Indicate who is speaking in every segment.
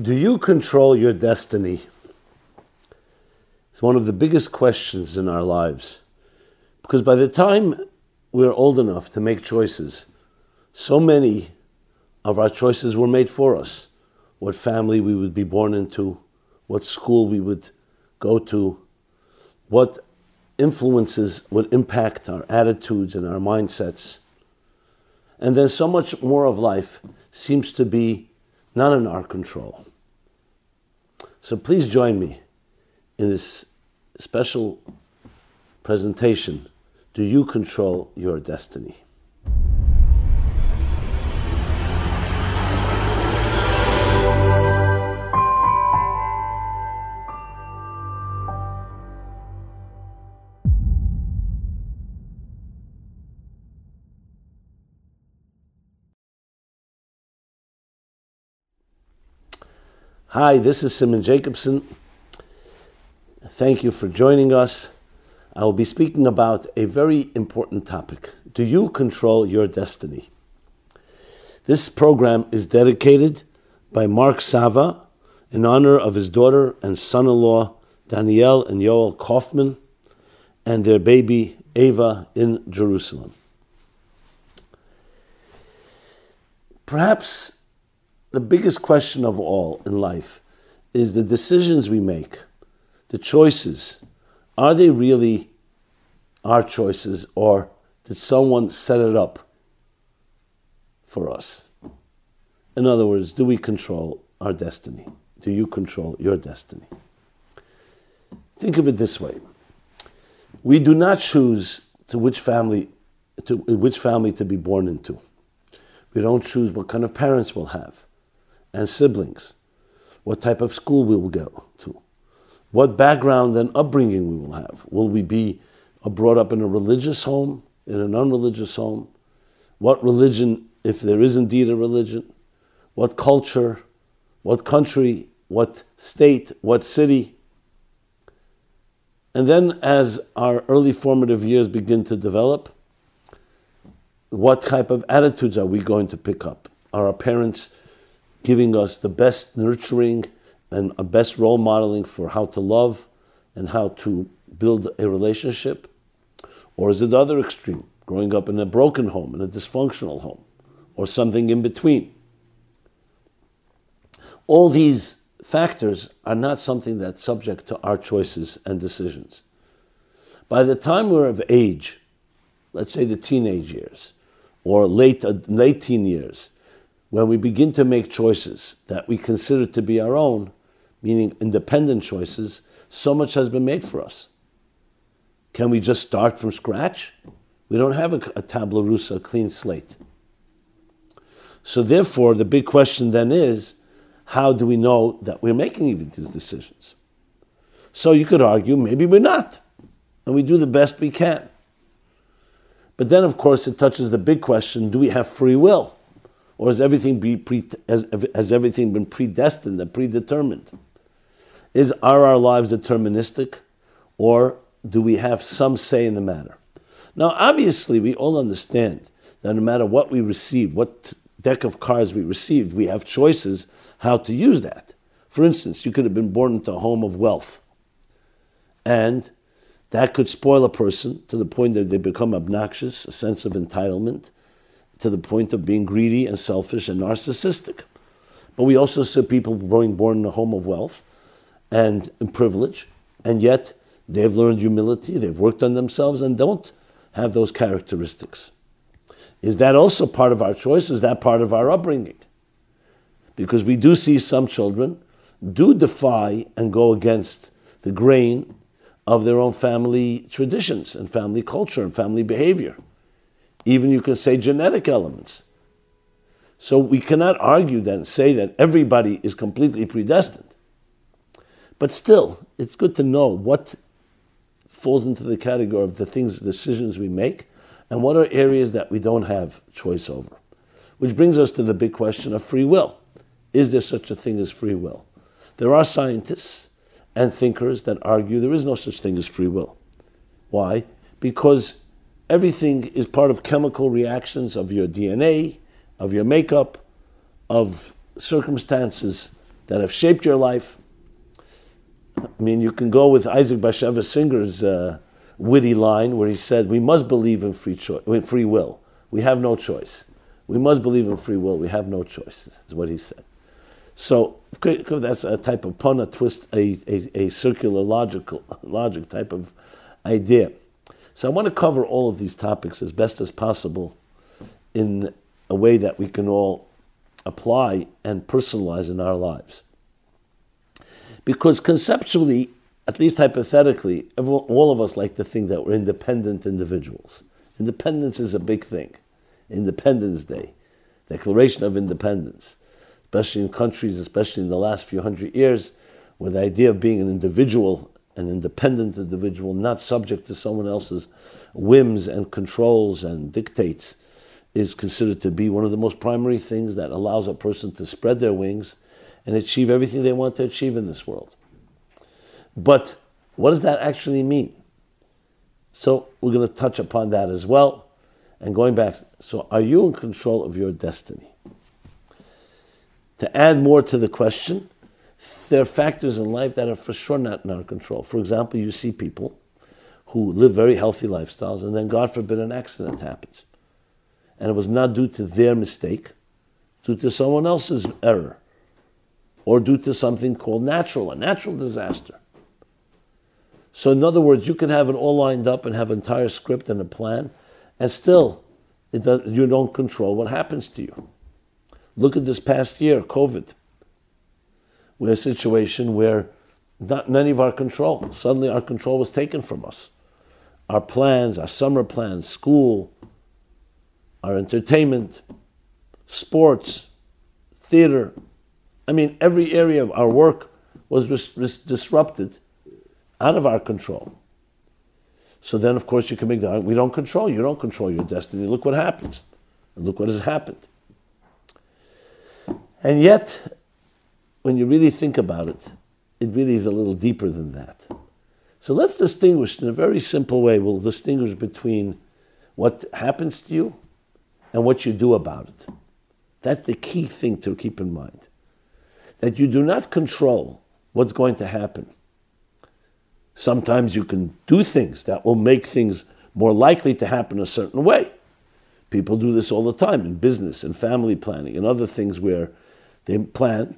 Speaker 1: Do you control your destiny? It's one of the biggest questions in our lives. Because by the time we're old enough to make choices, so many of our choices were made for us. What family we would be born into, what school we would go to, what influences would impact our attitudes and our mindsets. And then so much more of life seems to be not in our control. So please join me in this special presentation Do You Control Your Destiny? Hi, this is Simon Jacobson. Thank you for joining us. I will be speaking about a very important topic. Do you control your destiny? This program is dedicated by Mark Sava in honor of his daughter and son in law, Danielle and Yoel Kaufman, and their baby, Ava, in Jerusalem. Perhaps the biggest question of all in life is the decisions we make, the choices. Are they really our choices or did someone set it up for us? In other words, do we control our destiny? Do you control your destiny? Think of it this way. We do not choose to which family to which family to be born into. We don't choose what kind of parents we'll have and siblings, what type of school we will go to, what background and upbringing we will have. Will we be brought up in a religious home, in an unreligious home? What religion, if there is indeed a religion? What culture? What country? What state? What city? And then, as our early formative years begin to develop, what type of attitudes are we going to pick up? Are our parents giving us the best nurturing and a best role modeling for how to love and how to build a relationship? Or is it the other extreme, growing up in a broken home, in a dysfunctional home, or something in between? All these factors are not something that's subject to our choices and decisions. By the time we're of age, let's say the teenage years, or late, uh, late teen years, when we begin to make choices that we consider to be our own, meaning independent choices, so much has been made for us. Can we just start from scratch? We don't have a, a tabla rasa, a clean slate. So therefore, the big question then is, how do we know that we're making even these decisions? So you could argue maybe we're not, and we do the best we can. But then, of course, it touches the big question: Do we have free will? Or has everything, be pre, has, has everything been predestined and predetermined? Is, are our lives deterministic, or do we have some say in the matter? Now, obviously, we all understand that no matter what we receive, what deck of cards we received, we have choices how to use that. For instance, you could have been born into a home of wealth, and that could spoil a person to the point that they become obnoxious, a sense of entitlement, to the point of being greedy and selfish and narcissistic. But we also see people being born in a home of wealth and privilege, and yet they've learned humility, they've worked on themselves, and don't have those characteristics. Is that also part of our choice? Is that part of our upbringing? Because we do see some children do defy and go against the grain of their own family traditions and family culture and family behavior even you can say genetic elements. So we cannot argue then, say that everybody is completely predestined. But still, it's good to know what falls into the category of the things, decisions we make, and what are areas that we don't have choice over. Which brings us to the big question of free will. Is there such a thing as free will? There are scientists and thinkers that argue there is no such thing as free will. Why? Because everything is part of chemical reactions of your DNA, of your makeup, of circumstances that have shaped your life. I mean, you can go with Isaac Bashevis Singer's uh, witty line where he said, We must believe in free, cho- in free will. We have no choice. We must believe in free will. We have no choice, is what he said. So that's a type of pun, a twist, a, a, a circular logical logic type of idea. So I want to cover all of these topics as best as possible in a way that we can all apply and personalize in our lives. Because conceptually, at least hypothetically, all of us like to think that we're independent individuals. Independence is a big thing. Independence Day, Declaration of Independence, especially in countries, especially in the last few hundred years, where the idea of being an individual, an independent individual, not subject to someone else's whims and controls and dictates, is considered to be one of the most primary things that allows a person to spread their wings and achieve everything they want to achieve in this world. But what does that actually mean? So we're going to touch upon that as well. And going back, so are you in control of your destiny? To add more to the question, there are factors in life that are for sure not in our control. For example, you see people who live very healthy lifestyles, and then, God forbid, an accident happens. And it was not due to their mistake, due to someone else's error, or due to something called natural, a natural disaster. So, in other words, you can have it all lined up and have an entire script and a plan, and still, does, you don't control what happens to you. Look at this past year, COVID. We're a situation where not many of our control. Suddenly, our control was taken from us. Our plans, our summer plans, school, our entertainment, sports, theater. I mean, every area of our work was disrupted out of our control. So then, of course, you can make the argument, we don't control, you don't control your destiny. Look what happens. And look what has happened. And yet, when you really think about it, it really is a little deeper than that. So let's distinguish in a very simple way. We'll distinguish between what happens to you and what you do about it. That's the key thing to keep in mind. That you do not control what's going to happen. Sometimes you can do things that will make things more likely to happen a certain way. People do this all the time in business and family planning and other things where they plan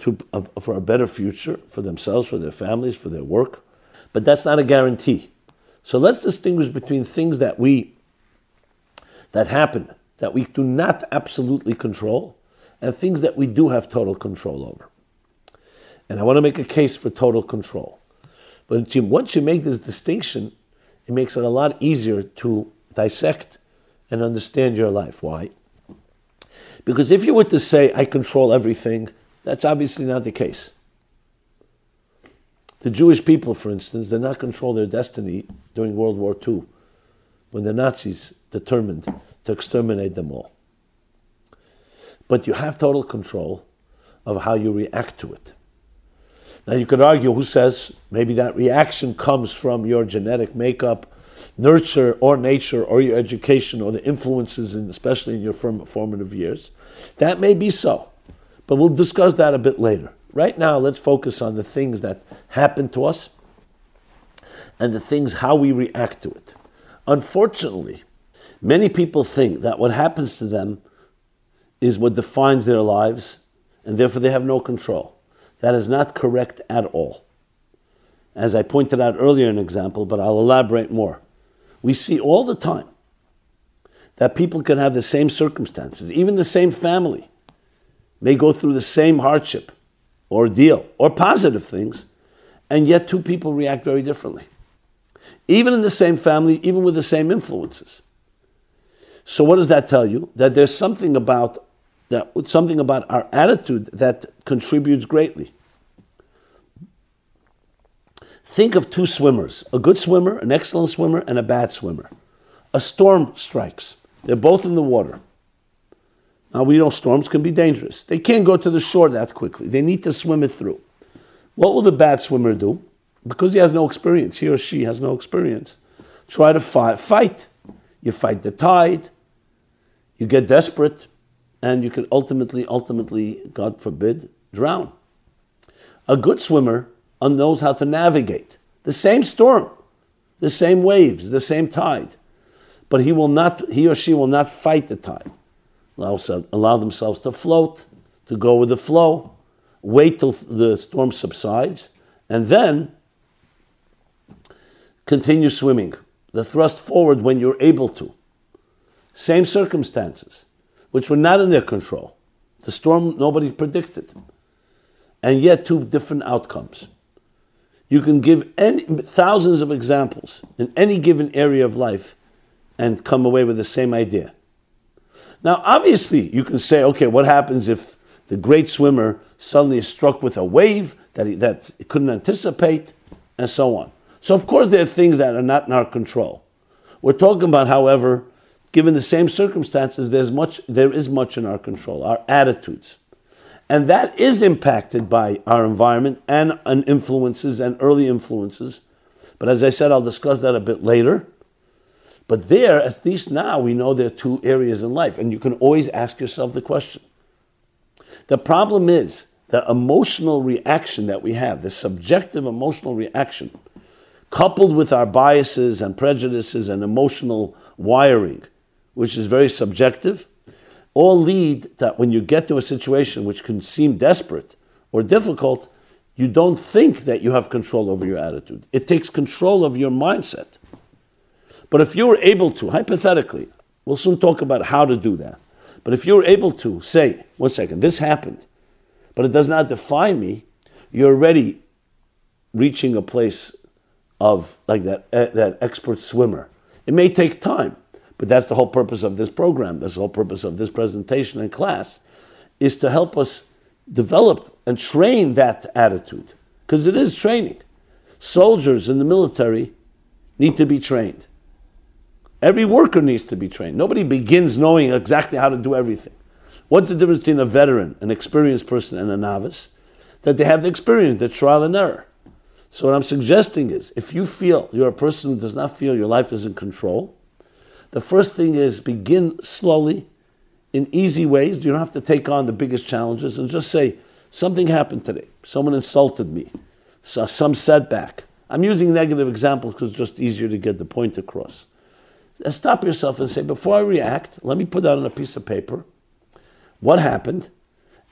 Speaker 1: to, uh, for a better future for themselves, for their families, for their work. But that's not a guarantee. So let's distinguish between things that we that happen that we do not absolutely control and things that we do have total control over. And I want to make a case for total control. But once you make this distinction, it makes it a lot easier to dissect and understand your life. Why? Because if you were to say, I control everything, that's obviously not the case. The Jewish people, for instance, did not control their destiny during World War II when the Nazis determined to exterminate them all. But you have total control of how you react to it. Now, you could argue who says maybe that reaction comes from your genetic makeup, nurture, or nature, or your education, or the influences, in, especially in your formative years. That may be so, but we'll discuss that a bit later. Right now, let's focus on the things that happen to us and the things how we react to it. Unfortunately, many people think that what happens to them is what defines their lives, and therefore they have no control. That is not correct at all. As I pointed out earlier an example, but I'll elaborate more. We see all the time that people can have the same circumstances, even the same family may go through the same hardship, ordeal, or positive things, and yet two people react very differently even in the same family, even with the same influences. So what does that tell you? That there's something about that something about our attitude that contributes greatly. Think of two swimmers, a good swimmer, an excellent swimmer, and a bad swimmer. A storm strikes. They're both in the water. Now we know storms can be dangerous. They can't go to the shore that quickly. They need to swim it through. What will the bad swimmer do? because he has no experience, he or she has no experience, try to fight. fight. You fight the tide, you get desperate, and you can ultimately, ultimately, God forbid, drown. A good swimmer knows how to navigate the same storm, the same waves, the same tide. But he will not, he or she will not fight the tide. Allow, allow themselves to float, to go with the flow, wait till the storm subsides, and then continue swimming. The thrust forward when you're able to. Same circumstances, which were not in their control. The storm nobody predicted. And yet, two different outcomes. You can give any, thousands of examples in any given area of life and come away with the same idea. Now, obviously, you can say, okay, what happens if the great swimmer suddenly is struck with a wave that he, that he couldn't anticipate, and so on? So, of course, there are things that are not in our control. We're talking about, however, given the same circumstances, there's much, there is much in our control, our attitudes. And that is impacted by our environment and, and influences and early influences. But as I said, I'll discuss that a bit later. But there, at least now, we know there are two areas in life, and you can always ask yourself the question. The problem is the emotional reaction that we have, the subjective emotional reaction, coupled with our biases and prejudices and emotional wiring, which is very subjective, all lead that when you get to a situation which can seem desperate or difficult, you don't think that you have control over your attitude. It takes control of your mindset. But if you were able to, hypothetically, we'll soon talk about how to do that. But if you were able to say, one second, this happened, but it does not define me, you're already reaching a place of like that, uh, that expert swimmer. It may take time. But that's the whole purpose of this program. That's the whole purpose of this presentation and class, is to help us develop and train that attitude. Because it is training. Soldiers in the military need to be trained. Every worker needs to be trained. Nobody begins knowing exactly how to do everything. What's the difference between a veteran, an experienced person, and a novice? That they have the experience, the trial and error. So what I'm suggesting is, if you feel you're a person who does not feel your life is in control, the first thing is begin slowly, in easy ways. You don't have to take on the biggest challenges and just say, something happened today. Someone insulted me. So some setback. I'm using negative examples because it's just easier to get the point across. Stop yourself and say, before I react, let me put that on a piece of paper. What happened?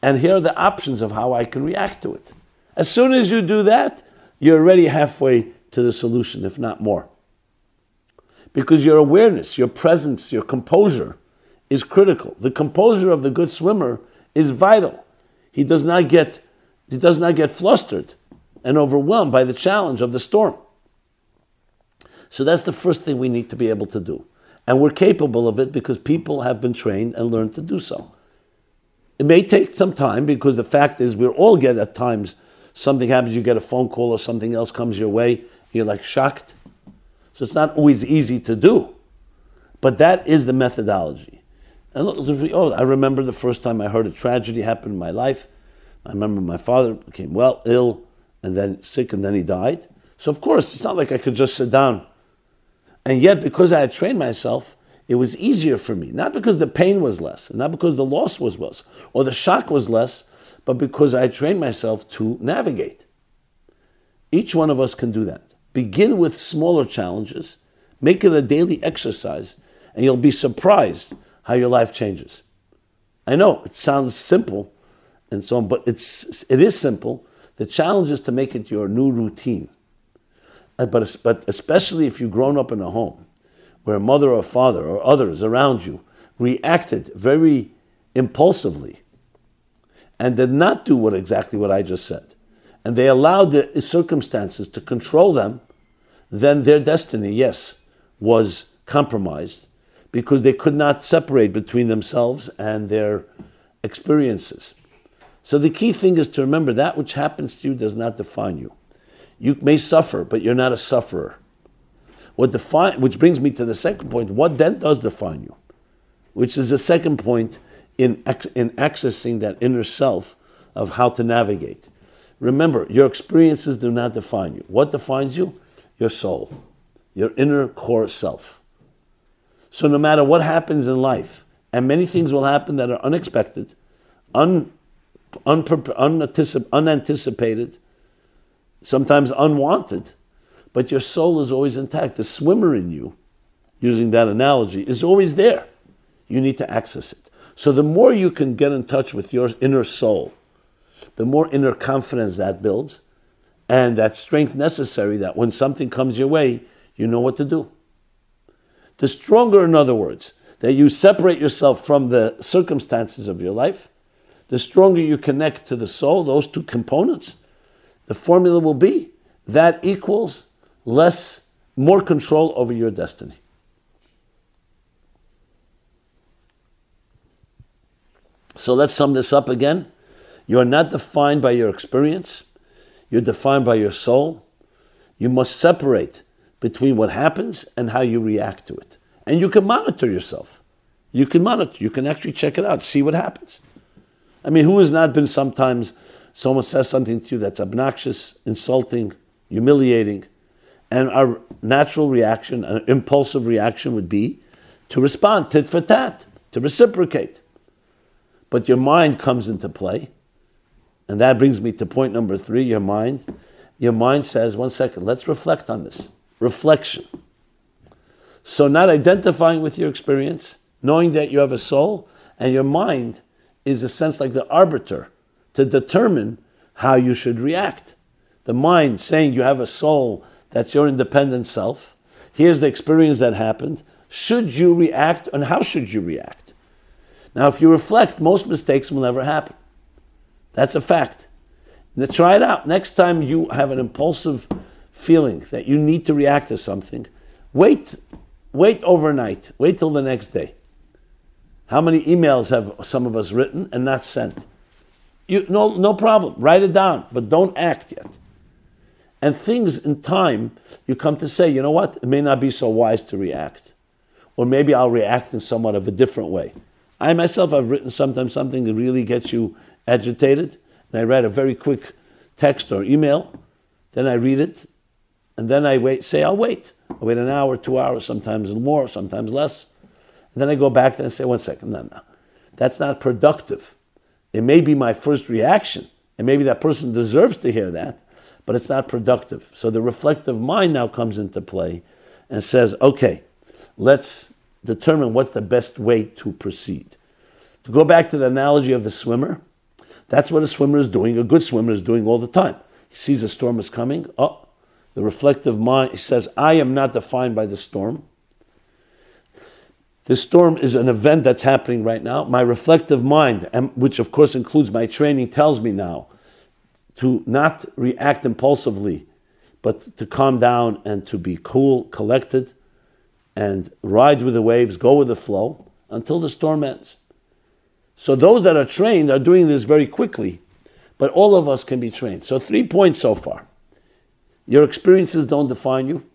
Speaker 1: And here are the options of how I can react to it. As soon as you do that, you're already halfway to the solution, if not more because your awareness, your presence, your composure is critical. The composure of the good swimmer is vital. He does not get, he does not get flustered and overwhelmed by the challenge of the storm. So that's the first thing we need to be able to do. And we're capable of it because people have been trained and learned to do so. It may take some time because the fact is we all get at times something happens, you get a phone call or something else comes your way, you're like shocked. So it's not always easy to do. But that is the methodology. And look, oh, I remember the first time I heard a tragedy happen in my life. I remember my father became well, ill, and then sick, and then he died. So, of course, it's not like I could just sit down. And yet, because I had trained myself, it was easier for me. Not because the pain was less, not because the loss was less, or the shock was less, but because I trained myself to navigate. Each one of us can do that. Begin with smaller challenges, make it a daily exercise, and you'll be surprised how your life changes. I know it sounds simple and so on, but it's, it is simple. The challenge is to make it your new routine. Uh, but, but especially if you've grown up in a home where a mother or father or others around you reacted very impulsively and did not do what exactly what I just said, and they allowed the circumstances to control them, then their destiny, yes, was compromised because they could not separate between themselves and their experiences. So the key thing is to remember that which happens to you does not define you. You may suffer, but you're not a sufferer. What define, which brings me to the second point. What then does define you? Which is the second point in, in accessing that inner self of how to navigate. Remember, your experiences do not define you. What defines you? your soul, your inner core self. So no matter what happens in life, and many things will happen that are unexpected, un, un unanticipated, sometimes unwanted, but your soul is always intact. The swimmer in you, using that analogy, is always there. You need to access it. So the more you can get in touch with your inner soul, the more inner confidence that builds, and that strength necessary that when something comes your way, you know what to do. The stronger, in other words, that you separate yourself from the circumstances of your life, the stronger you connect to the soul, those two components, the formula will be that equals less, more control over your destiny. So let's sum this up again. You are not defined by your experience, you're defined by your soul. You must separate between what happens and how you react to it. And you can monitor yourself. You can monitor, you can actually check it out, see what happens. I mean, who has not been sometimes someone says something to you that's obnoxious, insulting, humiliating, and our natural reaction, an impulsive reaction would be to respond tit for tat, to reciprocate. But your mind comes into play. And that brings me to point number three your mind. Your mind says, one second, let's reflect on this. Reflection. So, not identifying with your experience, knowing that you have a soul, and your mind is a sense like the arbiter to determine how you should react. The mind saying you have a soul that's your independent self. Here's the experience that happened. Should you react and how should you react? Now, if you reflect, most mistakes will never happen. That's a fact. Let's try it out. Next time you have an impulsive feeling that you need to react to something, wait, wait overnight. Wait till the next day. How many emails have some of us written and not sent? You, no, no problem. Write it down, but don't act yet. And things in time, you come to say, you know what? It may not be so wise to react. Or maybe I'll react in somewhat of a different way. I myself have written sometimes something that really gets you agitated, and I write a very quick text or email, then I read it, and then I wait, say, I'll wait. i wait an hour, two hours, sometimes more, sometimes less. And then I go back and say, one second, no, no. That's not productive. It may be my first reaction, and maybe that person deserves to hear that, but it's not productive. So the reflective mind now comes into play and says, okay, let's determine what's the best way to proceed. To go back to the analogy of the swimmer, that's what a swimmer is doing. A good swimmer is doing all the time. He sees a storm is coming. Oh, the reflective mind says, I am not defined by the storm. The storm is an event that's happening right now. My reflective mind, which of course includes my training, tells me now to not react impulsively, but to calm down and to be cool, collected, and ride with the waves, go with the flow until the storm ends. So those that are trained are doing this very quickly, but all of us can be trained. So, three points so far. Your experiences don't define you.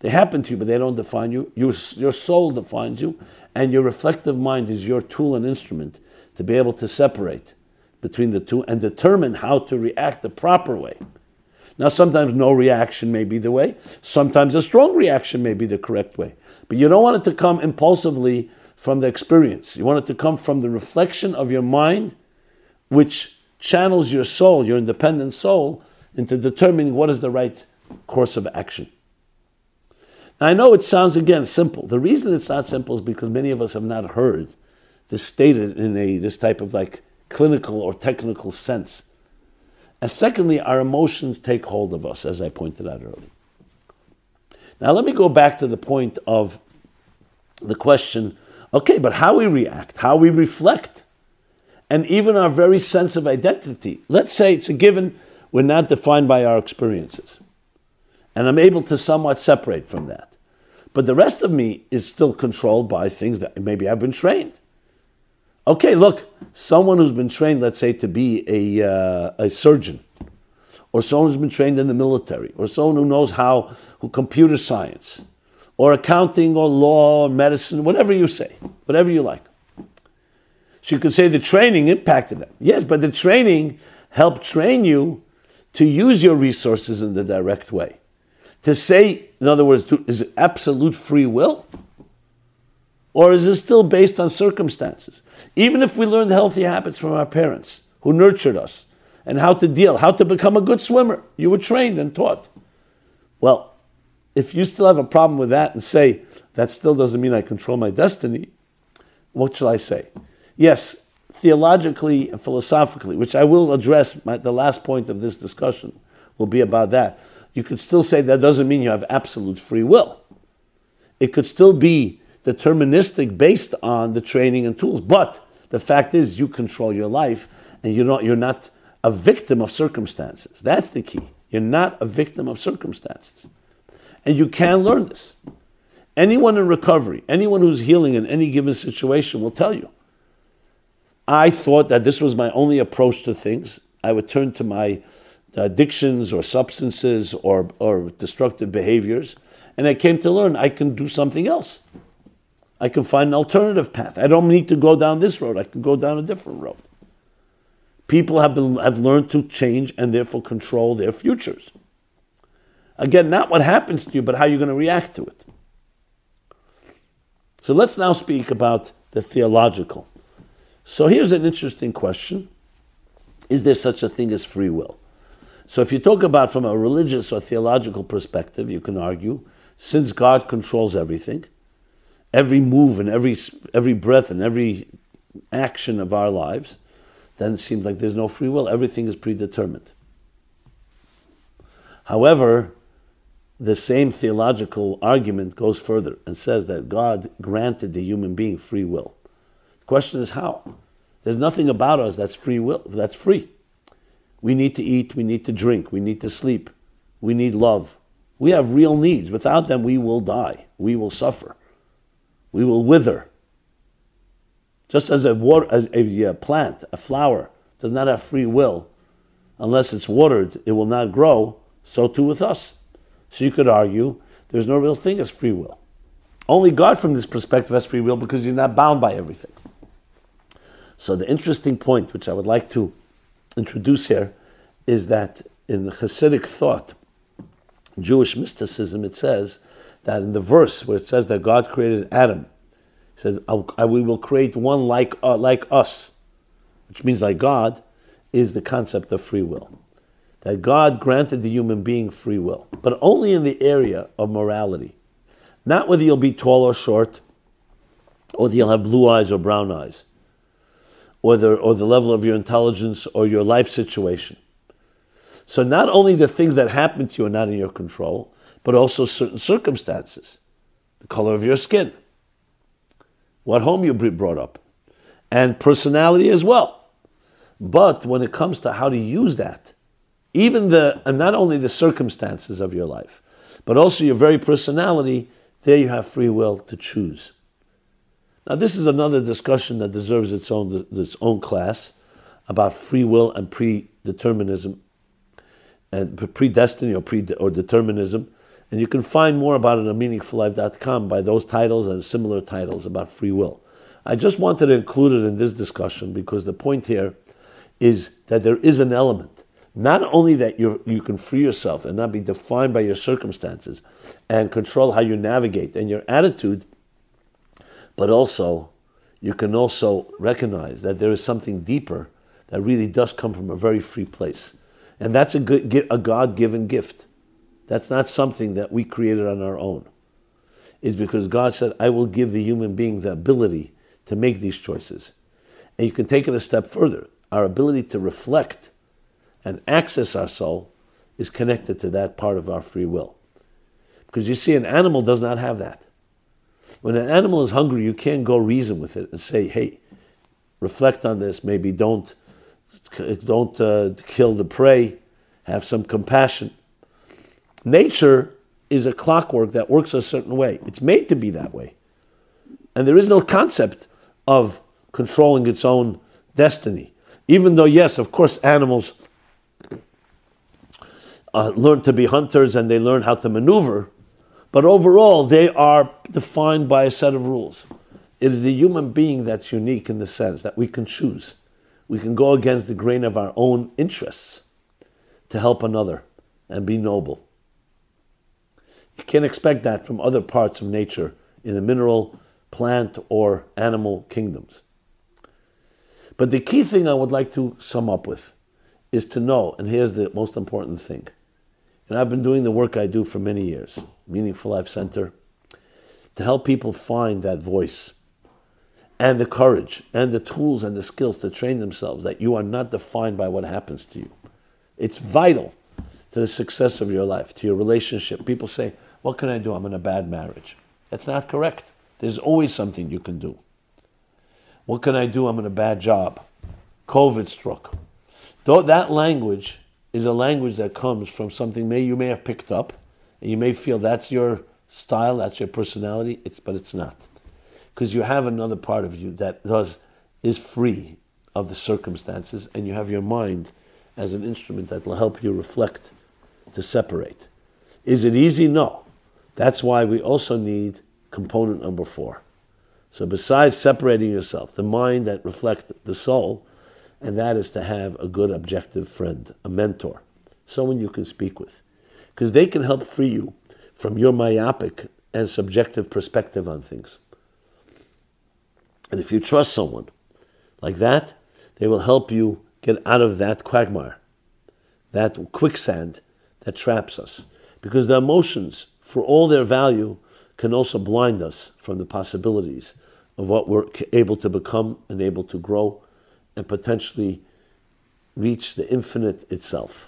Speaker 1: They happen to you, but they don't define you. Your, your soul defines you, and your reflective mind is your tool and instrument to be able to separate between the two and determine how to react the proper way. Now, sometimes no reaction may be the way, sometimes a strong reaction may be the correct way. But you don't want it to come impulsively from the experience. You want it to come from the reflection of your mind, which channels your soul, your independent soul, into determining what is the right course of action. I know it sounds again simple. The reason it's not simple is because many of us have not heard this stated in a this type of like clinical or technical sense. And secondly, our emotions take hold of us, as I pointed out earlier. Now, let me go back to the point of the question okay, but how we react, how we reflect, and even our very sense of identity. Let's say it's a given, we're not defined by our experiences. And I'm able to somewhat separate from that. But the rest of me is still controlled by things that maybe I've been trained. Okay, look, someone who's been trained, let's say, to be a, uh, a surgeon, or someone who's been trained in the military, or someone who knows how, who computer science, or accounting, or law, or medicine, whatever you say, whatever you like. So you could say the training impacted them. Yes, but the training helped train you to use your resources in the direct way. To say, in other words, to, is it absolute free will? Or is it still based on circumstances? Even if we learned healthy habits from our parents who nurtured us and how to deal, how to become a good swimmer. You were trained and taught. Well, if you still have a problem with that and say, that still doesn't mean I control my destiny, what shall I say? Yes, theologically and philosophically, which I will address, my, the last point of this discussion will be about that. You could still say that doesn't mean you have absolute free will. It could still be deterministic based on the training and tools. But the fact is, you control your life, and you're not, you're not a victim of circumstances. That's the key. You're not a victim of circumstances. And you can learn this. Anyone in recovery, anyone who's healing in any given situation will tell you. I thought that this was my only approach to things. I would turn to my addictions or substances or, or destructive behaviors. And I came to learn I can do something else. I can find an alternative path. I don't need to go down this road. I can go down a different road. People have, been, have learned to change and therefore control their futures. Again, not what happens to you, but how you're going to react to it. So let's now speak about the theological. So here's an interesting question Is there such a thing as free will? So if you talk about from a religious or theological perspective, you can argue since God controls everything, every move and every, every breath and every action of our lives, then it seems like there's no free will. Everything is predetermined. However, the same theological argument goes further and says that God granted the human being free will. The question is how? There's nothing about us that's free will, that's free. We need to eat, we need to drink, we need to sleep, we need love. We have real needs. Without them, we will die, we will suffer we will wither. Just as a, water, as a plant, a flower, does not have free will, unless it's watered, it will not grow, so too with us. So you could argue there's no real thing as free will. Only God, from this perspective, has free will because he's not bound by everything. So the interesting point, which I would like to introduce here, is that in Hasidic thought, Jewish mysticism, it says that in the verse where it says that God created Adam, he said, "We will create one like uh, like us," which means like God, is the concept of free will. That God granted the human being free will, but only in the area of morality, not whether you'll be tall or short, or whether you'll have blue eyes or brown eyes, or the or the level of your intelligence or your life situation. So not only the things that happen to you are not in your control, but also certain circumstances, the color of your skin, what home you brought up, and personality as well. But when it comes to how to use that, even the and not only the circumstances of your life, but also your very personality, there you have free will to choose. Now, this is another discussion that deserves its own its own class about free will and predeterminism and predestiny or pre or determinism. And you can find more about it on meaningfullife.com by those titles and similar titles about free will. I just wanted to include it in this discussion because the point here is that there is an element. Not only that you you can free yourself and not be defined by your circumstances and control how you navigate and your attitude, but also you can also recognize that there is something deeper that really does come from a very free place. And that's a, good, a God given gift. That's not something that we created on our own. It's because God said, I will give the human being the ability to make these choices. And you can take it a step further. Our ability to reflect and access our soul is connected to that part of our free will. Because you see, an animal does not have that. When an animal is hungry, you can't go reason with it and say, hey, reflect on this, maybe don't, don't uh, kill the prey, have some compassion. Nature is a clockwork that works a certain way. It's made to be that way. And there is no concept of controlling its own destiny. Even though, yes, of course, animals uh, learn to be hunters and they learn how to maneuver, but overall, they are defined by a set of rules. It is the human being that's unique in the sense that we can choose. We can go against the grain of our own interests to help another and be noble. You can't expect that from other parts of nature in the mineral, plant, or animal kingdoms. But the key thing I would like to sum up with is to know, and here's the most important thing. And I've been doing the work I do for many years, Meaningful Life Center, to help people find that voice and the courage and the tools and the skills to train themselves that you are not defined by what happens to you. It's vital to the success of your life, to your relationship. People say, What can I do? I'm in a bad marriage. That's not correct. There's always something you can do. What can I do? I'm in a bad job. COVID struck. Though that language is a language that comes from something may you may have picked up, and you may feel that's your style, that's your personality. It's but it's not, because you have another part of you that does is free of the circumstances, and you have your mind as an instrument that will help you reflect to separate. Is it easy? No. That's why we also need component number four. So besides separating yourself, the mind that reflects the soul, and that is to have a good objective friend, a mentor, someone you can speak with, because they can help free you from your myopic and subjective perspective on things. And if you trust someone like that, they will help you get out of that quagmire, that quicksand that traps us. Because the emotions, for all their value, can also blind us from the possibilities of what we're able to become and able to grow and potentially reach the infinite itself,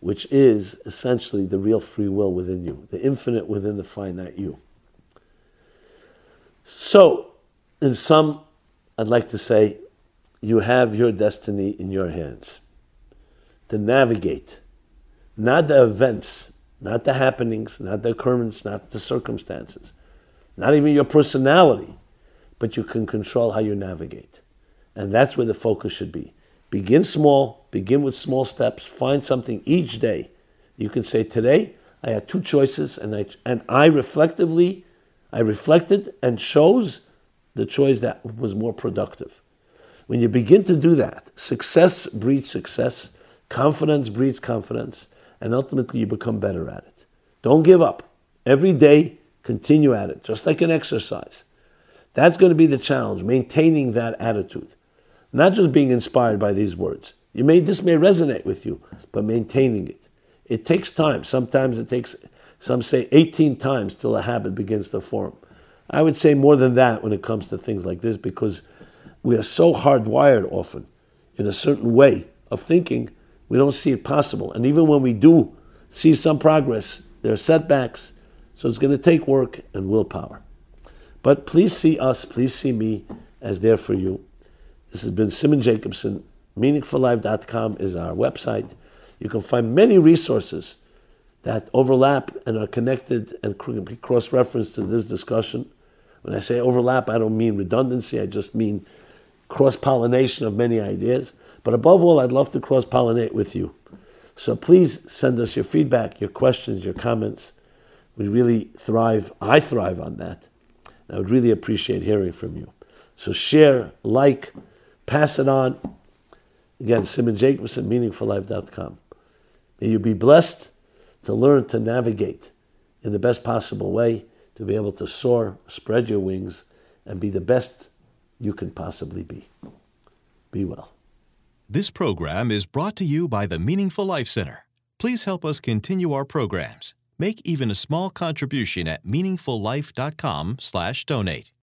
Speaker 1: which is essentially the real free will within you, the infinite within the finite you. So, in sum, I'd like to say you have your destiny in your hands to navigate, not the events, not the happenings, not the occurrence, not the circumstances, not even your personality, but you can control how you navigate. And that's where the focus should be. Begin small, begin with small steps, find something each day. You can say, Today I had two choices, and I, and I reflectively, I reflected and chose the choice that was more productive. When you begin to do that, success breeds success, confidence breeds confidence, and ultimately you become better at it. Don't give up. Every day, continue at it, just like an exercise. That's going to be the challenge, maintaining that attitude. Not just being inspired by these words. You may this may resonate with you, but maintaining it. It takes time. Sometimes it takes some say 18 times till a habit begins to form. I would say more than that when it comes to things like this because we are so hardwired often in a certain way of thinking we don't see it possible. And even when we do see some progress, there are setbacks. So it's going to take work and willpower. But please see us, please see me as there for you. This has been Simon Jacobson. MeaningfulLife.com is our website. You can find many resources that overlap and are connected and cross reference to this discussion. When I say overlap, I don't mean redundancy, I just mean cross pollination of many ideas. But above all, I'd love to cross pollinate with you. So please send us your feedback, your questions, your comments. We really thrive, I thrive on that. I would really appreciate hearing from you. So share, like, pass it on. Again, Simon Jacobson, meaningfullife.com. May you be blessed to learn to navigate in the best possible way, to be able to soar, spread your wings, and be the best you can possibly be. Be well.
Speaker 2: This program is brought to you by the Meaningful Life Center. Please help us continue our programs. Make even a small contribution at meaningfullife.com/donate.